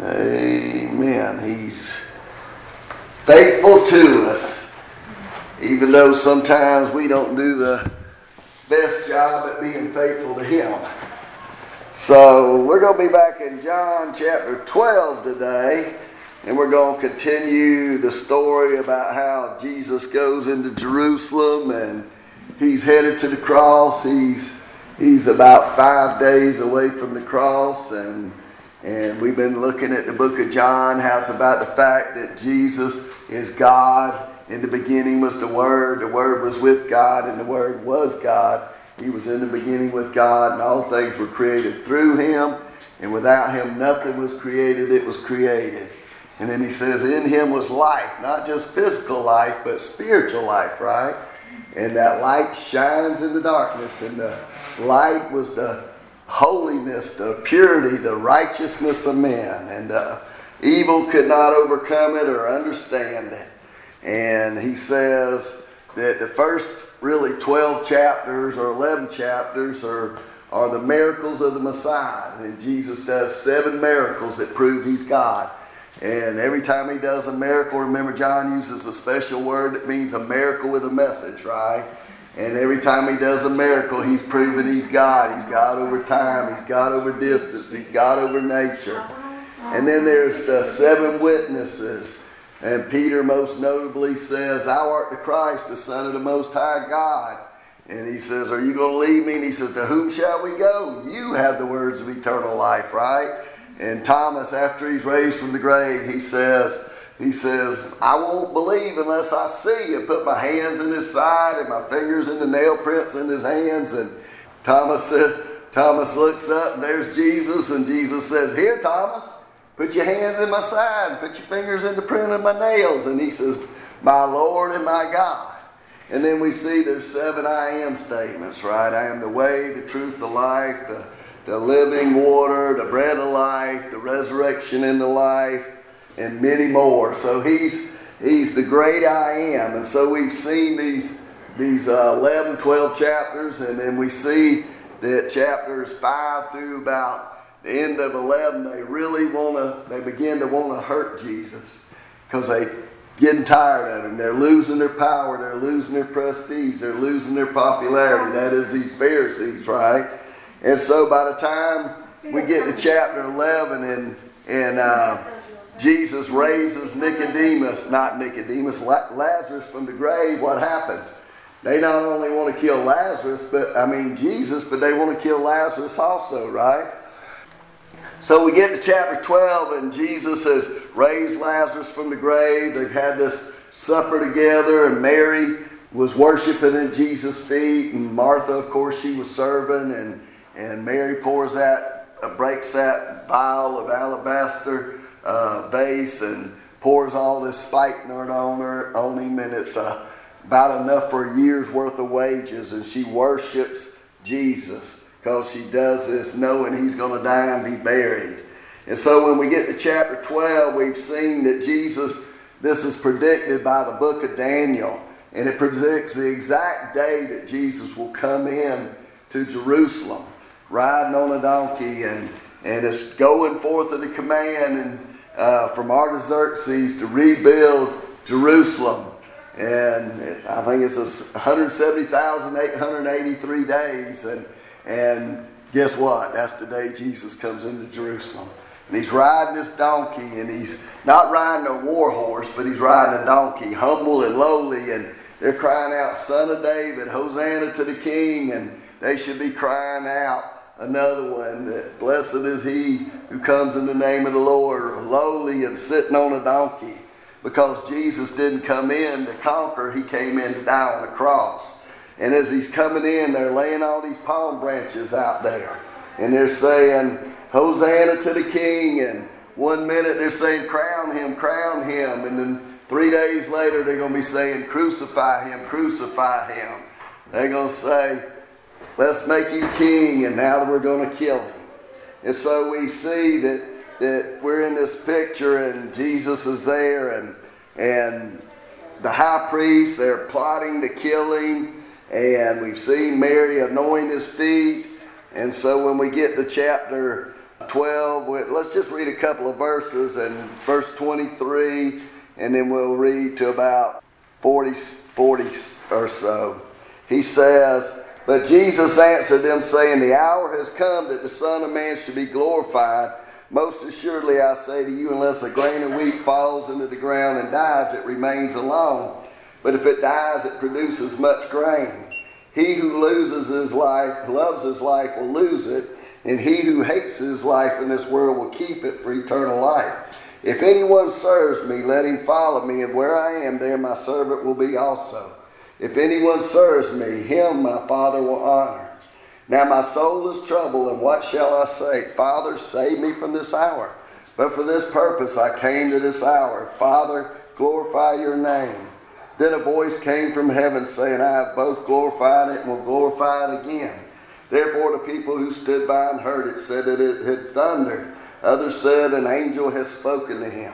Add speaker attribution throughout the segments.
Speaker 1: Amen. He's faithful to us, even though sometimes we don't do the best job at being faithful to Him. So we're going to be back in John chapter 12 today, and we're going to continue the story about how Jesus goes into Jerusalem and he's headed to the cross. He's he's about five days away from the cross, and and we've been looking at the book of John, how it's about the fact that Jesus is God. In the beginning was the Word, the Word was with God, and the Word was God. He was in the beginning with God, and all things were created through Him, and without Him nothing was created, it was created. And then he says, In Him was life, not just physical life, but spiritual life, right? And that light shines in the darkness, and the light was the holiness, the purity, the righteousness of men. And uh, evil could not overcome it or understand it. And he says that the first really 12 chapters or 11 chapters are, are the miracles of the Messiah. And Jesus does seven miracles that prove he's God. And every time he does a miracle, remember John uses a special word that means a miracle with a message, right? And every time he does a miracle, he's proven he's God. He's God over time, he's God over distance, he's God over nature. And then there's the seven witnesses. And Peter most notably says, Thou art the Christ, the Son of the Most High God. And he says, Are you going to leave me? And he says, To whom shall we go? You have the words of eternal life, right? And Thomas, after he's raised from the grave, he says, he says, I won't believe unless I see and put my hands in his side and my fingers in the nail prints in his hands. And Thomas said, Thomas looks up and there's Jesus, and Jesus says, Here, Thomas, put your hands in my side, put your fingers in the print of my nails. And he says, My Lord and my God. And then we see there's seven I am statements, right? I am the way, the truth, the life, the, the living water, the bread of life, the resurrection and the life and many more. So he's he's the great I am. And so we've seen these these uh, 11, 12 chapters, and then we see that chapters 5 through about the end of 11, they really want to, they begin to want to hurt Jesus because they getting tired of him. They're losing their power. They're losing their prestige. They're losing their popularity. That is these Pharisees, right? And so by the time we get to chapter 11 and, and uh, Jesus raises Nicodemus, not Nicodemus, Lazarus from the grave, what happens? They not only want to kill Lazarus, but I mean Jesus, but they want to kill Lazarus also, right? So we get to chapter 12, and Jesus has raised Lazarus from the grave. They've had this supper together, and Mary was worshiping at Jesus' feet, and Martha, of course, she was serving, and, and Mary pours uh, breaks that vial of alabaster uh, vase and pours all this spikenard on her on him, and it's uh, about enough for a year's worth of wages. And she worships Jesus because she does this knowing he's going to die and be buried. And so when we get to chapter 12, we've seen that Jesus, this is predicted by the book of Daniel, and it predicts the exact day that Jesus will come in to Jerusalem, riding on a donkey, and, and it's going forth of the command and uh, from Artaxerxes to rebuild Jerusalem. And I think it's 170,883 days. And, and guess what? That's the day Jesus comes into Jerusalem. And he's riding this donkey, and he's not riding a war horse, but he's riding a donkey, humble and lowly. And they're crying out, Son of David, Hosanna to the King. And they should be crying out, another one that blessed is he who comes in the name of the Lord, lowly and sitting on a donkey. Because Jesus didn't come in to conquer, he came in to die on the cross. And as he's coming in, they're laying all these palm branches out there. And they're saying, Hosanna to the King. And one minute they're saying, Crown him, crown him. And then three days later they're going to be saying, Crucify him, crucify him. They're going to say, let's make you king, and now that we're going to kill him. And so we see that, that we're in this picture, and Jesus is there, and, and the high priest, they're plotting to kill him, and we've seen Mary anoint his feet. And so when we get to chapter 12. Let's just read a couple of verses and verse 23, and then we'll read to about 40, 40 or so. He says, But Jesus answered them, saying, The hour has come that the Son of Man should be glorified. Most assuredly, I say to you, unless a grain of wheat falls into the ground and dies, it remains alone. But if it dies, it produces much grain. He who loses his life, loves his life, will lose it, and he who hates his life in this world will keep it for eternal life. If anyone serves me, let him follow me, and where I am, there my servant will be also. If anyone serves me, him my Father will honor. Now my soul is troubled, and what shall I say? Father, save me from this hour. But for this purpose I came to this hour. Father, glorify your name. Then a voice came from heaven saying, I have both glorified it and will glorify it again. Therefore the people who stood by and heard it said that it had thundered. Others said, An angel has spoken to him.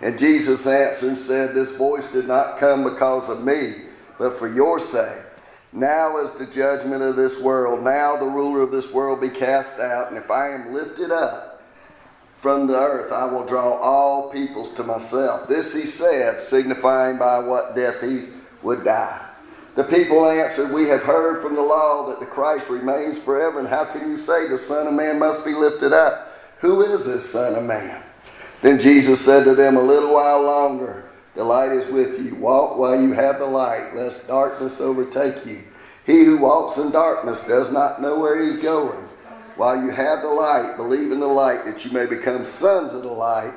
Speaker 1: And Jesus answered and said, This voice did not come because of me, but for your sake. Now is the judgment of this world. Now the ruler of this world be cast out. And if I am lifted up from the earth, I will draw all peoples to myself. This he said, signifying by what death he would die. The people answered, We have heard from the law that the Christ remains forever, and how can you say the Son of Man must be lifted up? Who is this Son of Man? Then Jesus said to them, A little while longer the light is with you. Walk while you have the light, lest darkness overtake you. He who walks in darkness does not know where he's going. While you have the light, believe in the light that you may become sons of the light.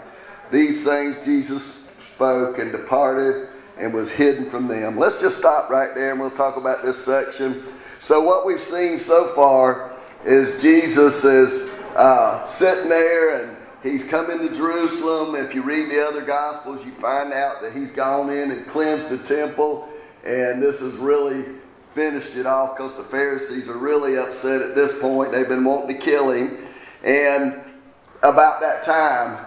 Speaker 1: These things Jesus spoke and departed and was hidden from them. Let's just stop right there and we'll talk about this section. So, what we've seen so far is Jesus is uh, sitting there and He's come into Jerusalem. If you read the other Gospels, you find out that he's gone in and cleansed the temple. And this has really finished it off because the Pharisees are really upset at this point. They've been wanting to kill him. And about that time,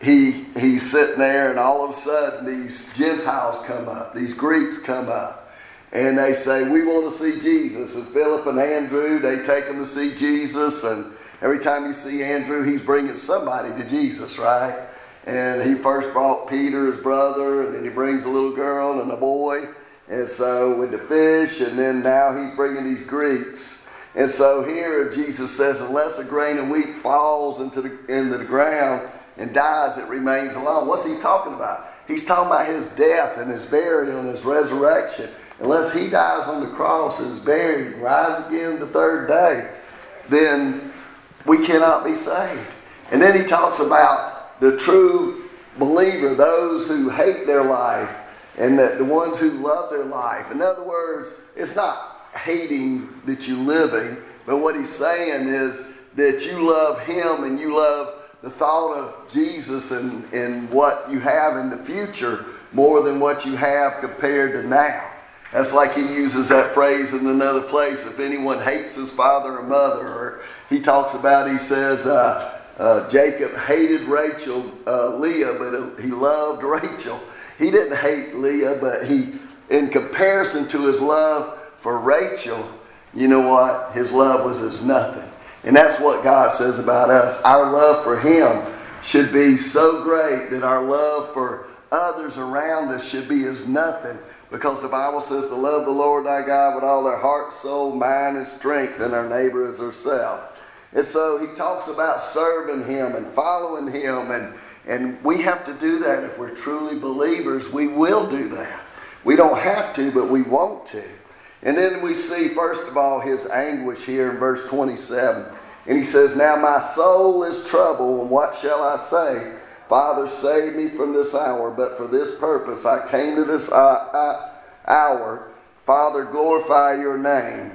Speaker 1: he, he's sitting there, and all of a sudden, these Gentiles come up, these Greeks come up. And they say, We want to see Jesus. And Philip and Andrew, they take them to see Jesus. And Every time you see Andrew, he's bringing somebody to Jesus, right? And he first brought Peter, his brother, and then he brings a little girl and a boy. And so with the fish, and then now he's bringing these Greeks. And so here Jesus says, unless a grain of wheat falls into the, into the ground and dies, it remains alone. What's he talking about? He's talking about his death and his burial and his resurrection. Unless he dies on the cross and is buried and rise again the third day, then we cannot be saved. And then he talks about the true believer, those who hate their life, and the, the ones who love their life. In other words, it's not hating that you're living, but what he's saying is that you love him and you love the thought of Jesus and, and what you have in the future more than what you have compared to now. That's like he uses that phrase in another place. If anyone hates his father or mother, or he talks about, he says, uh, uh, Jacob hated Rachel, uh, Leah, but he loved Rachel. He didn't hate Leah, but he, in comparison to his love for Rachel, you know what? His love was as nothing. And that's what God says about us. Our love for Him should be so great that our love for others around us should be as nothing because the Bible says to love the Lord thy God with all their heart, soul, mind, and strength, and our neighbor as ourselves. And so he talks about serving him and following him, and, and we have to do that if we're truly believers. We will do that. We don't have to, but we want to. And then we see, first of all, his anguish here in verse 27. And he says, Now my soul is troubled, and what shall I say? Father, save me from this hour, but for this purpose I came to this uh, uh, hour. Father, glorify your name.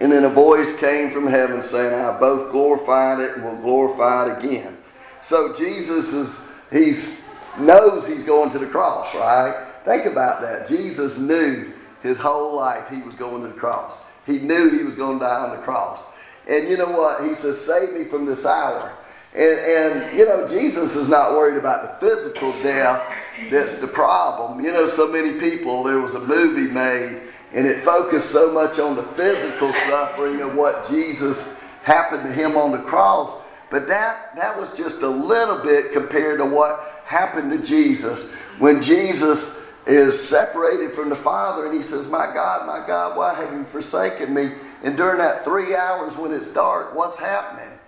Speaker 1: And then a voice came from heaven saying, I both glorified it and will glorify it again. So Jesus is, he's knows he's going to the cross, right? Think about that. Jesus knew his whole life he was going to the cross. He knew he was going to die on the cross. And you know what? He says, Save me from this hour. And, and, you know, Jesus is not worried about the physical death that's the problem. You know, so many people, there was a movie made and it focused so much on the physical suffering of what Jesus happened to him on the cross. But that, that was just a little bit compared to what happened to Jesus. When Jesus is separated from the Father and he says, My God, my God, why have you forsaken me? And during that three hours when it's dark, what's happening?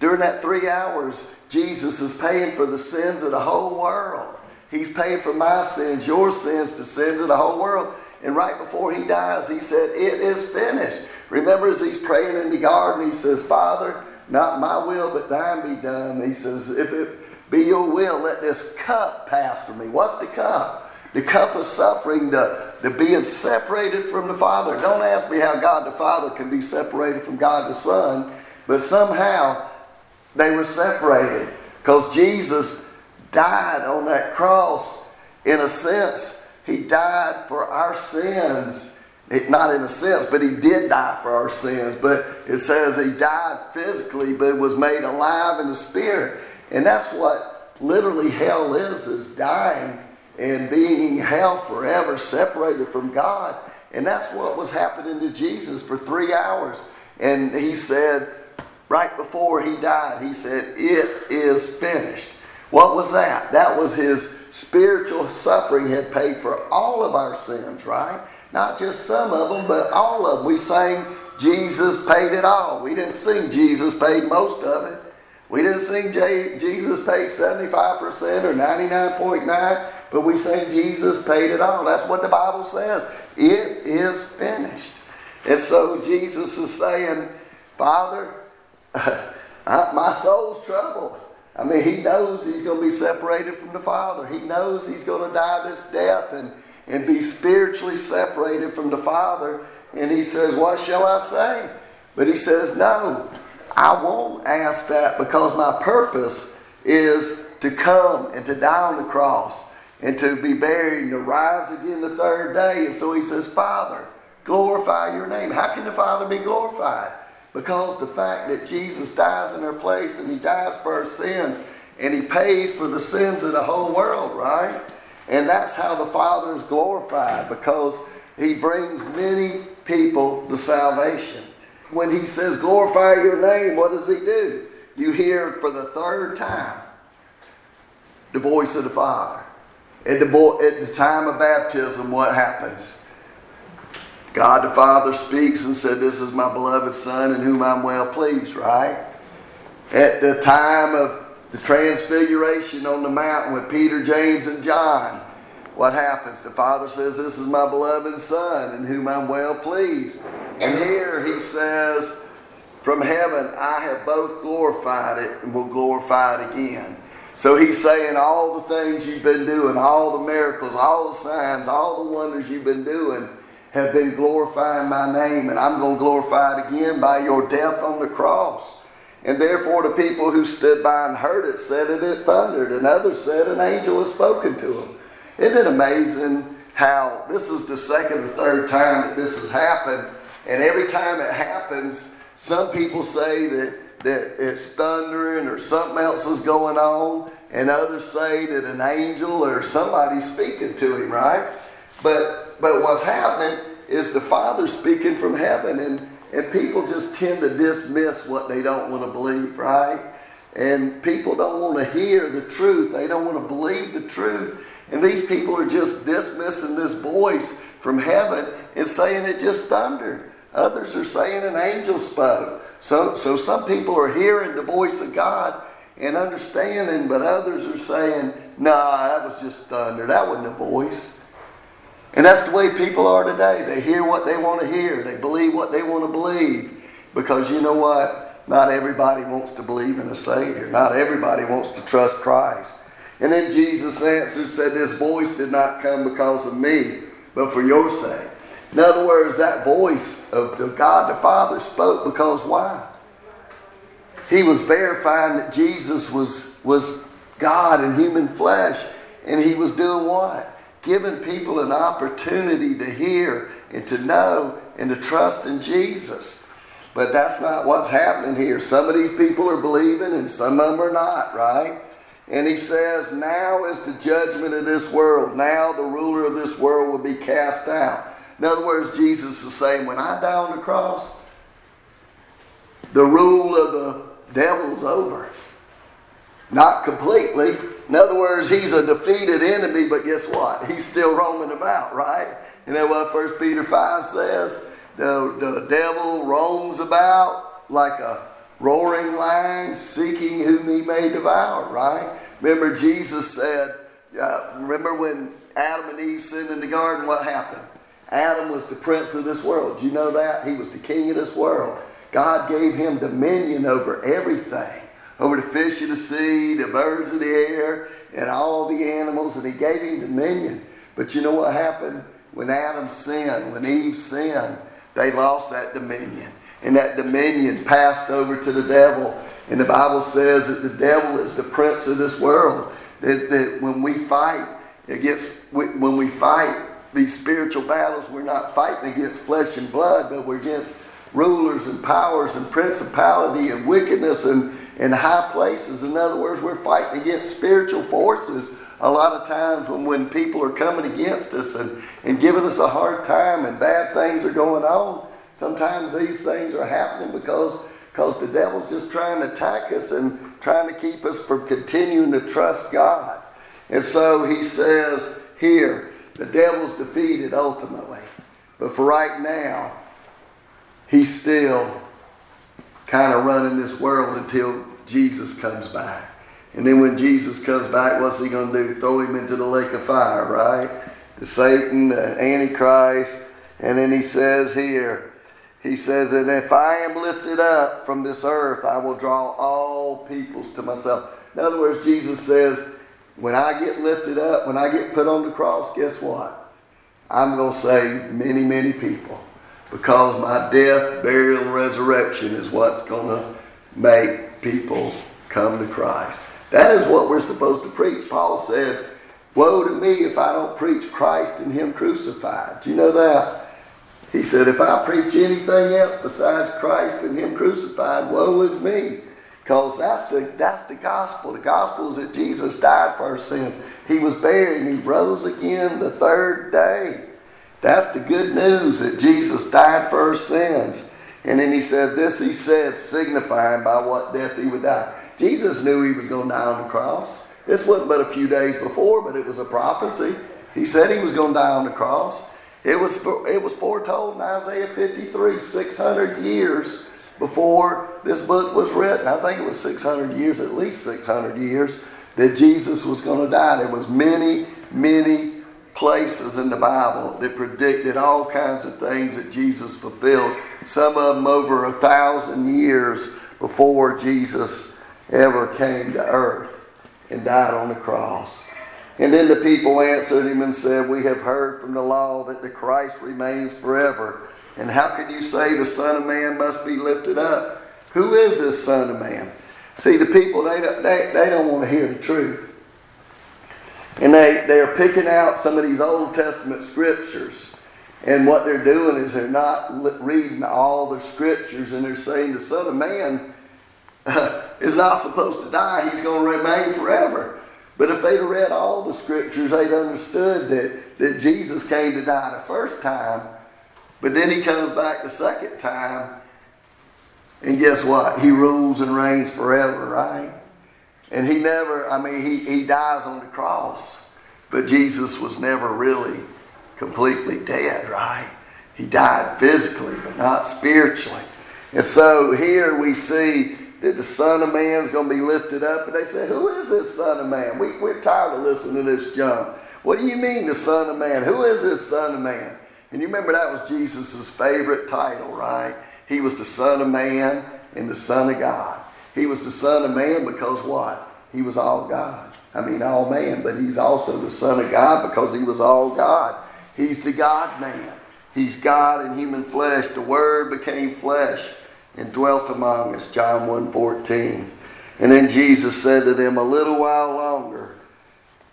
Speaker 1: During that three hours, Jesus is paying for the sins of the whole world. He's paying for my sins, your sins, the sins of the whole world. And right before he dies, he said, It is finished. Remember, as he's praying in the garden, he says, Father, not my will, but thine be done. He says, If it be your will, let this cup pass from me. What's the cup? The cup of suffering, the, the being separated from the Father. Don't ask me how God the Father can be separated from God the Son, but somehow they were separated because Jesus died on that cross. In a sense, He died for our sins. It, not in a sense, but He did die for our sins. But it says He died physically, but was made alive in the Spirit. And that's what literally hell is, is dying and being hell forever, separated from God. And that's what was happening to Jesus for three hours. And he said, right before he died, he said, It is finished. What was that? That was his spiritual suffering had paid for all of our sins, right? Not just some of them, but all of them. We sang Jesus paid it all. We didn't sing Jesus paid most of it. We didn't sing Jesus paid 75% or 99.9, but we sing Jesus paid it all. That's what the Bible says. It is finished. And so Jesus is saying, Father, my soul's troubled. I mean, he knows he's going to be separated from the Father. He knows he's going to die this death and, and be spiritually separated from the Father. And he says, What shall I say? But he says, No, I won't ask that because my purpose is to come and to die on the cross and to be buried and to rise again the third day. And so he says, Father, glorify your name. How can the Father be glorified? Because the fact that Jesus dies in our place and he dies for our sins and he pays for the sins of the whole world, right? And that's how the Father is glorified because he brings many people to salvation when he says, glorify your name, what does he do? You hear for the third time the voice of the Father. At the, at the time of baptism, what happens? God the Father speaks and said, This is my beloved Son in whom I'm well pleased, right? At the time of the transfiguration on the mountain with Peter, James, and John, what happens? The Father says, This is my beloved Son in whom I'm well pleased. And here he says, From heaven I have both glorified it and will glorify it again. So he's saying all the things you've been doing, all the miracles, all the signs, all the wonders you've been doing have been glorifying my name, and I'm going to glorify it again by your death on the cross. And therefore, the people who stood by and heard it said it, it thundered, and others said an angel has spoken to them. Isn't it amazing how this is the second or third time that this has happened? And every time it happens, some people say that, that it's thundering or something else is going on, and others say that an angel or somebody's speaking to him, right? But but what's happening is the Father speaking from heaven, and, and people just tend to dismiss what they don't want to believe, right? And people don't want to hear the truth. They don't want to believe the truth. And these people are just dismissing this voice from heaven and saying it just thundered. Others are saying an angel spoke. So, so some people are hearing the voice of God and understanding, but others are saying, nah, that was just thunder. That wasn't a voice. And that's the way people are today. They hear what they want to hear, they believe what they want to believe. Because you know what? Not everybody wants to believe in a Savior, not everybody wants to trust Christ. And then Jesus answered, said, This voice did not come because of me, but for your sake. In other words, that voice of God the Father spoke because why? He was verifying that Jesus was, was God in human flesh. And he was doing what? Giving people an opportunity to hear and to know and to trust in Jesus. But that's not what's happening here. Some of these people are believing and some of them are not, right? And he says, Now is the judgment of this world. Now the ruler of this world will be cast out. In other words, Jesus is saying, When I die on the cross, the rule of the devil's over. Not completely. In other words, he's a defeated enemy, but guess what? He's still roaming about, right? You know what 1 Peter 5 says? The, the devil roams about like a roaring lion, seeking whom he may devour, right? Remember, Jesus said, uh, remember when Adam and Eve sinned in the garden, what happened? Adam was the prince of this world. Do you know that? He was the king of this world. God gave him dominion over everything over the fish of the sea, the birds of the air, and all the animals, and he gave him dominion. But you know what happened? When Adam sinned, when Eve sinned, they lost that dominion. And that dominion passed over to the devil. And the Bible says that the devil is the prince of this world. That, that when we fight against, when we fight these spiritual battles, we're not fighting against flesh and blood, but we're against rulers and powers and principality and wickedness and, and high places. In other words, we're fighting against spiritual forces a lot of times when, when people are coming against us and, and giving us a hard time and bad things are going on. Sometimes these things are happening because, because the devil's just trying to attack us and trying to keep us from continuing to trust God. And so he says here, the devil's defeated ultimately. But for right now, he's still kind of running this world until Jesus comes back. And then when Jesus comes back, what's he going to do? Throw him into the lake of fire, right? The Satan, the Antichrist. And then he says here, he says, And if I am lifted up from this earth, I will draw all peoples to myself. In other words, Jesus says, When I get lifted up, when I get put on the cross, guess what? I'm going to save many, many people because my death, burial, and resurrection is what's going to make people come to Christ. That is what we're supposed to preach. Paul said, Woe to me if I don't preach Christ and Him crucified. Do you know that? He said, If I preach anything else besides Christ and Him crucified, woe is me. Because that's the, that's the gospel. The gospel is that Jesus died for our sins. He was buried and He rose again the third day. That's the good news that Jesus died for our sins. And then he said, This he said, signifying by what death he would die. Jesus knew he was going to die on the cross. This wasn't but a few days before, but it was a prophecy. He said he was going to die on the cross. It was, it was foretold in Isaiah 53, 600 years before this book was written. I think it was 600 years, at least 600 years, that Jesus was going to die. There was many, many places in the Bible that predicted all kinds of things that Jesus fulfilled. Some of them over a thousand years before Jesus ever came to earth and died on the cross. And then the people answered him and said, We have heard from the law that the Christ remains forever. And how can you say the Son of Man must be lifted up? Who is this Son of Man? See, the people, they, they, they don't want to hear the truth. And they, they're picking out some of these Old Testament scriptures. And what they're doing is they're not reading all the scriptures and they're saying the Son of Man uh, is not supposed to die, he's going to remain forever. But if they'd read all the scriptures, they'd understood that, that Jesus came to die the first time, but then he comes back the second time. And guess what? He rules and reigns forever, right? And he never, I mean, he, he dies on the cross, but Jesus was never really completely dead, right? He died physically, but not spiritually. And so here we see that the Son of Man is going to be lifted up. And they said, Who is this Son of Man? We, we're tired of listening to this junk. What do you mean, the Son of Man? Who is this Son of Man? And you remember that was Jesus' favorite title, right? He was the Son of Man and the Son of God. He was the Son of Man because what? He was all God. I mean, all man, but he's also the Son of God because he was all God. He's the God man. He's God in human flesh. The Word became flesh and dwelt among us. John 1.14. And then Jesus said to them, A little while longer,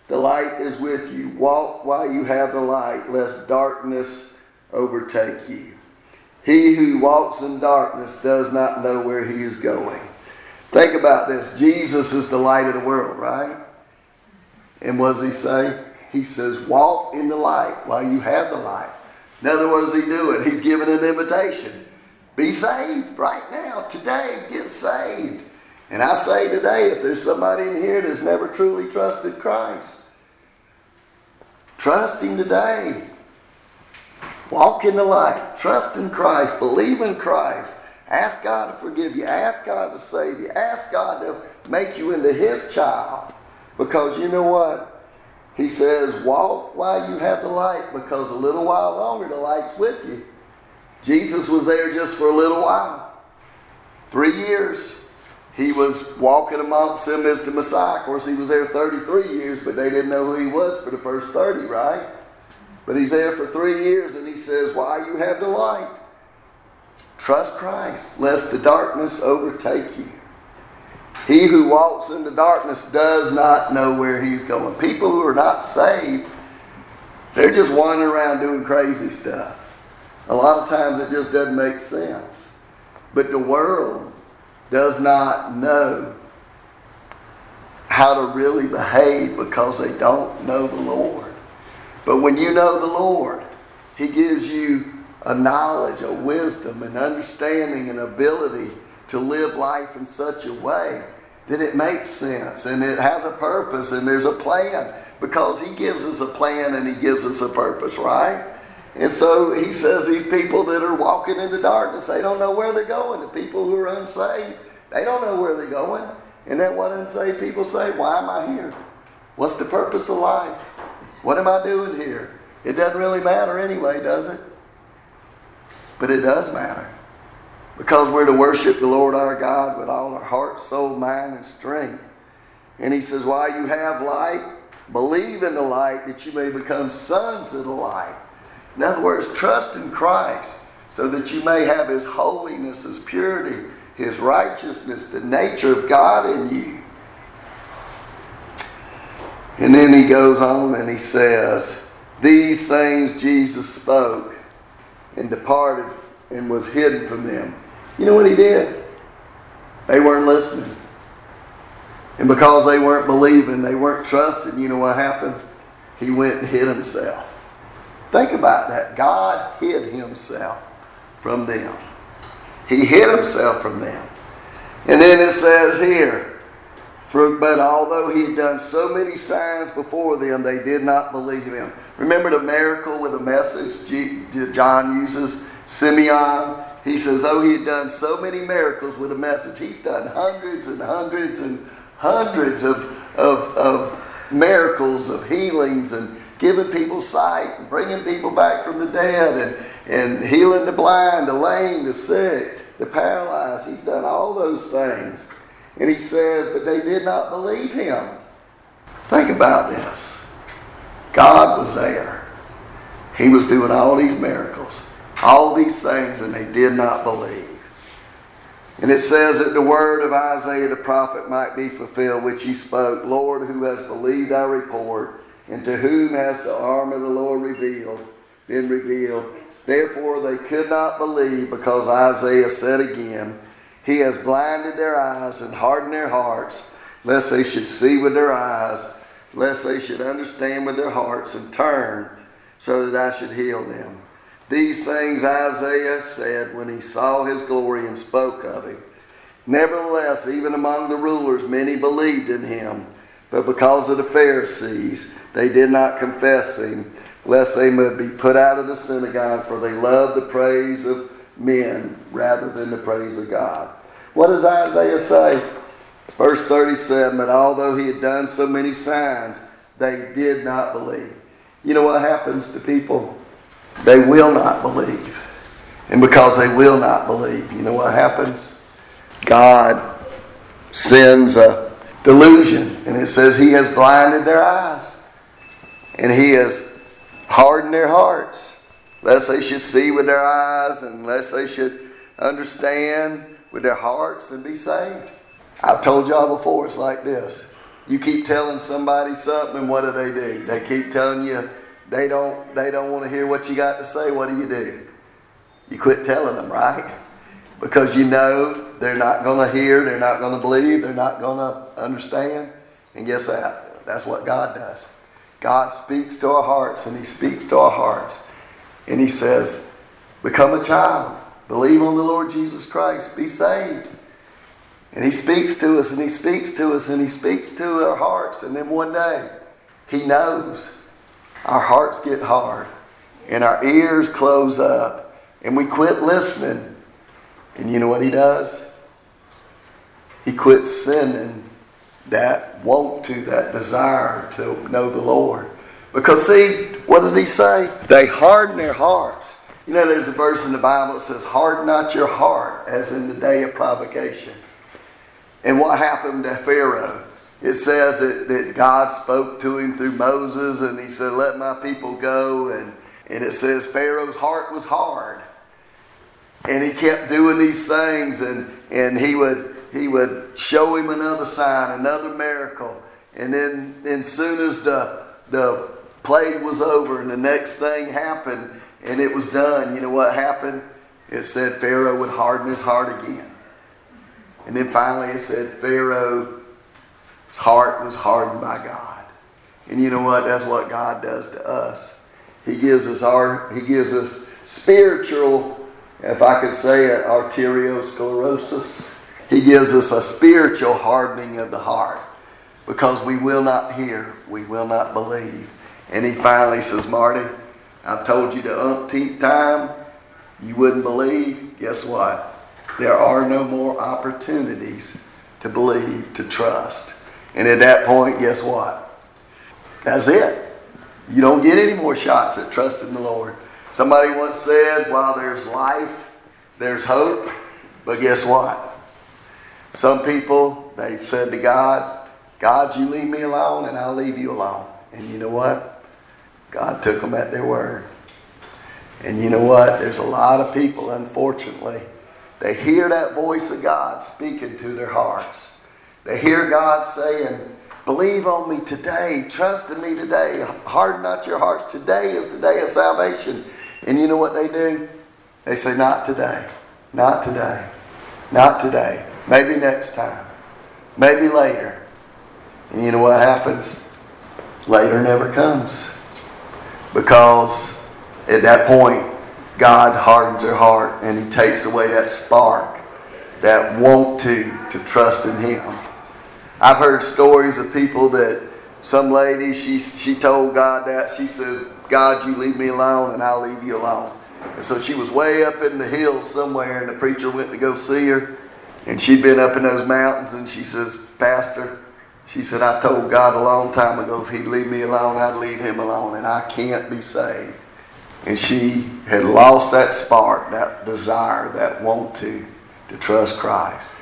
Speaker 1: the light is with you. Walk while you have the light, lest darkness overtake you. He who walks in darkness does not know where he is going. Think about this. Jesus is the light of the world, right? And what does he say? He says, Walk in the light while you have the light. In other words, he doing? He's giving an invitation. Be saved right now, today. Get saved. And I say today, if there's somebody in here that's never truly trusted Christ, trust Him today. Walk in the light. Trust in Christ. Believe in Christ. Ask God to forgive you. Ask God to save you. Ask God to make you into His child. Because you know what? He says, walk while you have the light, because a little while longer the light's with you. Jesus was there just for a little while. Three years. He was walking amongst them as the Messiah. Of course, he was there 33 years, but they didn't know who he was for the first 30, right? But he's there for three years, and he says, Why you have the light? Trust Christ, lest the darkness overtake you. He who walks in the darkness does not know where he's going. People who are not saved, they're just wandering around doing crazy stuff. A lot of times it just doesn't make sense. But the world does not know how to really behave because they don't know the Lord. But when you know the Lord, He gives you a knowledge, a wisdom, an understanding, an ability to live life in such a way that it makes sense and it has a purpose and there's a plan because He gives us a plan and He gives us a purpose, right? And so He says these people that are walking in the darkness, they don't know where they're going. The people who are unsaved, they don't know where they're going. And then what unsaved people say, Why am I here? What's the purpose of life? What am I doing here? It doesn't really matter anyway, does it? But it does matter. Because we're to worship the Lord our God with all our heart, soul, mind, and strength. And he says, While you have light, believe in the light that you may become sons of the light. In other words, trust in Christ so that you may have his holiness, his purity, his righteousness, the nature of God in you. And then he goes on and he says, These things Jesus spoke and departed and was hidden from them. You know what he did? They weren't listening. And because they weren't believing, they weren't trusting, you know what happened? He went and hid himself. Think about that. God hid himself from them. He hid himself from them. And then it says here, for, but although he had done so many signs before them, they did not believe him. Remember the miracle with the message John uses? semeion, he says, oh, he had done so many miracles with a message. He's done hundreds and hundreds and hundreds of, of, of miracles, of healings, and giving people sight, and bringing people back from the dead, and, and healing the blind, the lame, the sick, the paralyzed. He's done all those things. And he says, but they did not believe him. Think about this. God was there. He was doing all these miracles all these things, and they did not believe. And it says that the word of Isaiah the prophet might be fulfilled, which he spoke Lord, who has believed our report, and to whom has the arm of the Lord revealed, been revealed. Therefore they could not believe, because Isaiah said again, He has blinded their eyes and hardened their hearts, lest they should see with their eyes, lest they should understand with their hearts, and turn, so that I should heal them. These things Isaiah said when he saw his glory and spoke of him. Nevertheless, even among the rulers, many believed in him. But because of the Pharisees, they did not confess him, lest they might be put out of the synagogue, for they loved the praise of men rather than the praise of God. What does Isaiah say? Verse 37 But although he had done so many signs, they did not believe. You know what happens to people they will not believe. And because they will not believe, you know what happens? God sends a delusion. And it says He has blinded their eyes. And He has hardened their hearts. Lest they should see with their eyes and lest they should understand with their hearts and be saved. I've told y'all before, it's like this. You keep telling somebody something, and what do they do? They keep telling you they don't they don't want to hear what you got to say, what do you do? You quit telling them, right? Because you know they're not going to hear, they're not going to believe, they're not going to understand. And guess that? That's what God does. God speaks to our hearts, and He speaks to our hearts. And He says, Become a child. Believe on the Lord Jesus Christ. Be saved. And He speaks to us and He speaks to us and He speaks to our hearts. And then one day, He knows our hearts get hard and our ears close up and we quit listening. And you know what He does? He quits sending that want to, that desire to know the Lord. Because, see, what does He say? They harden their hearts. You know, there's a verse in the Bible that says, Harden not your heart as in the day of provocation. And what happened to Pharaoh? It says that, that God spoke to him through Moses and he said, Let my people go. And, and it says Pharaoh's heart was hard. And he kept doing these things and, and he would he would show him another sign, another miracle. And then as soon as the the plague was over and the next thing happened and it was done, you know what happened? It said Pharaoh would harden his heart again. And then finally it said Pharaoh's heart was hardened by God. And you know what? That's what God does to us. He gives us our he gives us spiritual, if I could say it, arteriosclerosis. He gives us a spiritual hardening of the heart because we will not hear, we will not believe. And he finally says, Marty, I've told you the umpteenth time, you wouldn't believe. Guess what? There are no more opportunities to believe, to trust. And at that point, guess what? That's it. You don't get any more shots at trusting the Lord. Somebody once said, while there's life, there's hope. But guess what? Some people, they've said to God, God, you leave me alone and I'll leave you alone. And you know what? God took them at their word. And you know what? There's a lot of people, unfortunately, they hear that voice of God speaking to their hearts. They hear God saying, Believe on me today, trust in me today, harden not your hearts. Today is the day of salvation. And you know what they do? They say, Not today, not today, not today. Maybe next time. Maybe later. And you know what happens? Later never comes. Because at that point, God hardens their heart and He takes away that spark, that want to, to trust in Him. I've heard stories of people that some lady, she, she told God that. She says, God, you leave me alone and I'll leave you alone. And so she was way up in the hills somewhere, and the preacher went to go see her. And she'd been up in those mountains, and she says, Pastor, she said, I told God a long time ago if he'd leave me alone, I'd leave him alone, and I can't be saved. And she had lost that spark, that desire, that want to, to trust Christ.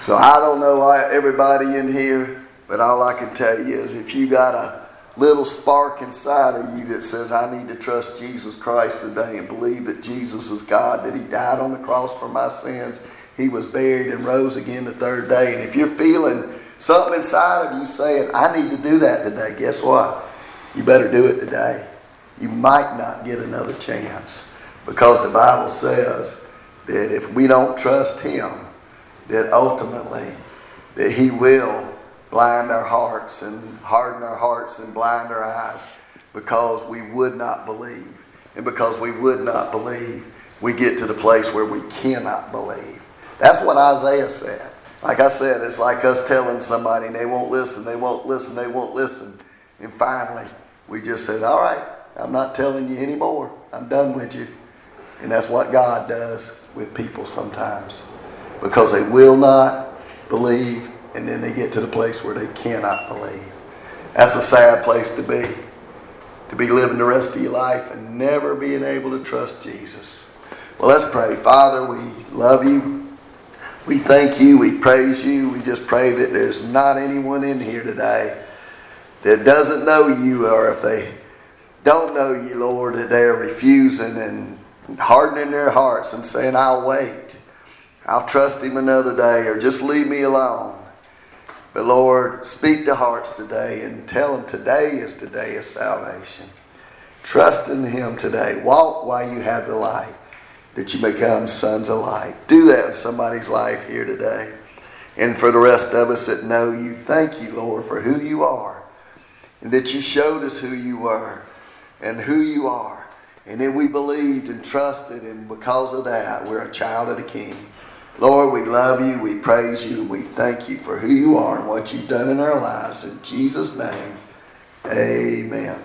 Speaker 1: So I don't know everybody in here, but all I can tell you is if you got a little spark inside of you that says, I need to trust Jesus Christ today and believe that Jesus is God, that He died on the cross for my sins, he was buried and rose again the third day. And if you're feeling something inside of you saying, I need to do that today, guess what? You better do it today. You might not get another chance because the Bible says that if we don't trust Him, that ultimately that He will blind our hearts and harden our hearts and blind our eyes because we would not believe. And because we would not believe, we get to the place where we cannot believe. That's what Isaiah said. Like I said, it's like us telling somebody and they won't listen, they won't listen, they won't listen. And finally, we just said, All right, I'm not telling you anymore. I'm done with you. And that's what God does with people sometimes. Because they will not believe, and then they get to the place where they cannot believe. That's a sad place to be. To be living the rest of your life and never being able to trust Jesus. Well, let's pray. Father, we love you. We thank you. We praise you. We just pray that there's not anyone in here today that doesn't know you, or if they don't know you, Lord, that they're refusing and hardening their hearts and saying, I'll wait. I'll trust him another day, or just leave me alone. But Lord, speak to hearts today and tell them today is the day of salvation. Trust in him today. Walk while you have the light that you become sons of light. Do that in somebody's life here today. And for the rest of us that know you, thank you, Lord, for who you are. And that you showed us who you were and who you are. And then we believed and trusted, and because of that, we're a child of the King. Lord, we love you, we praise you, we thank you for who you are and what you've done in our lives. In Jesus' name, amen.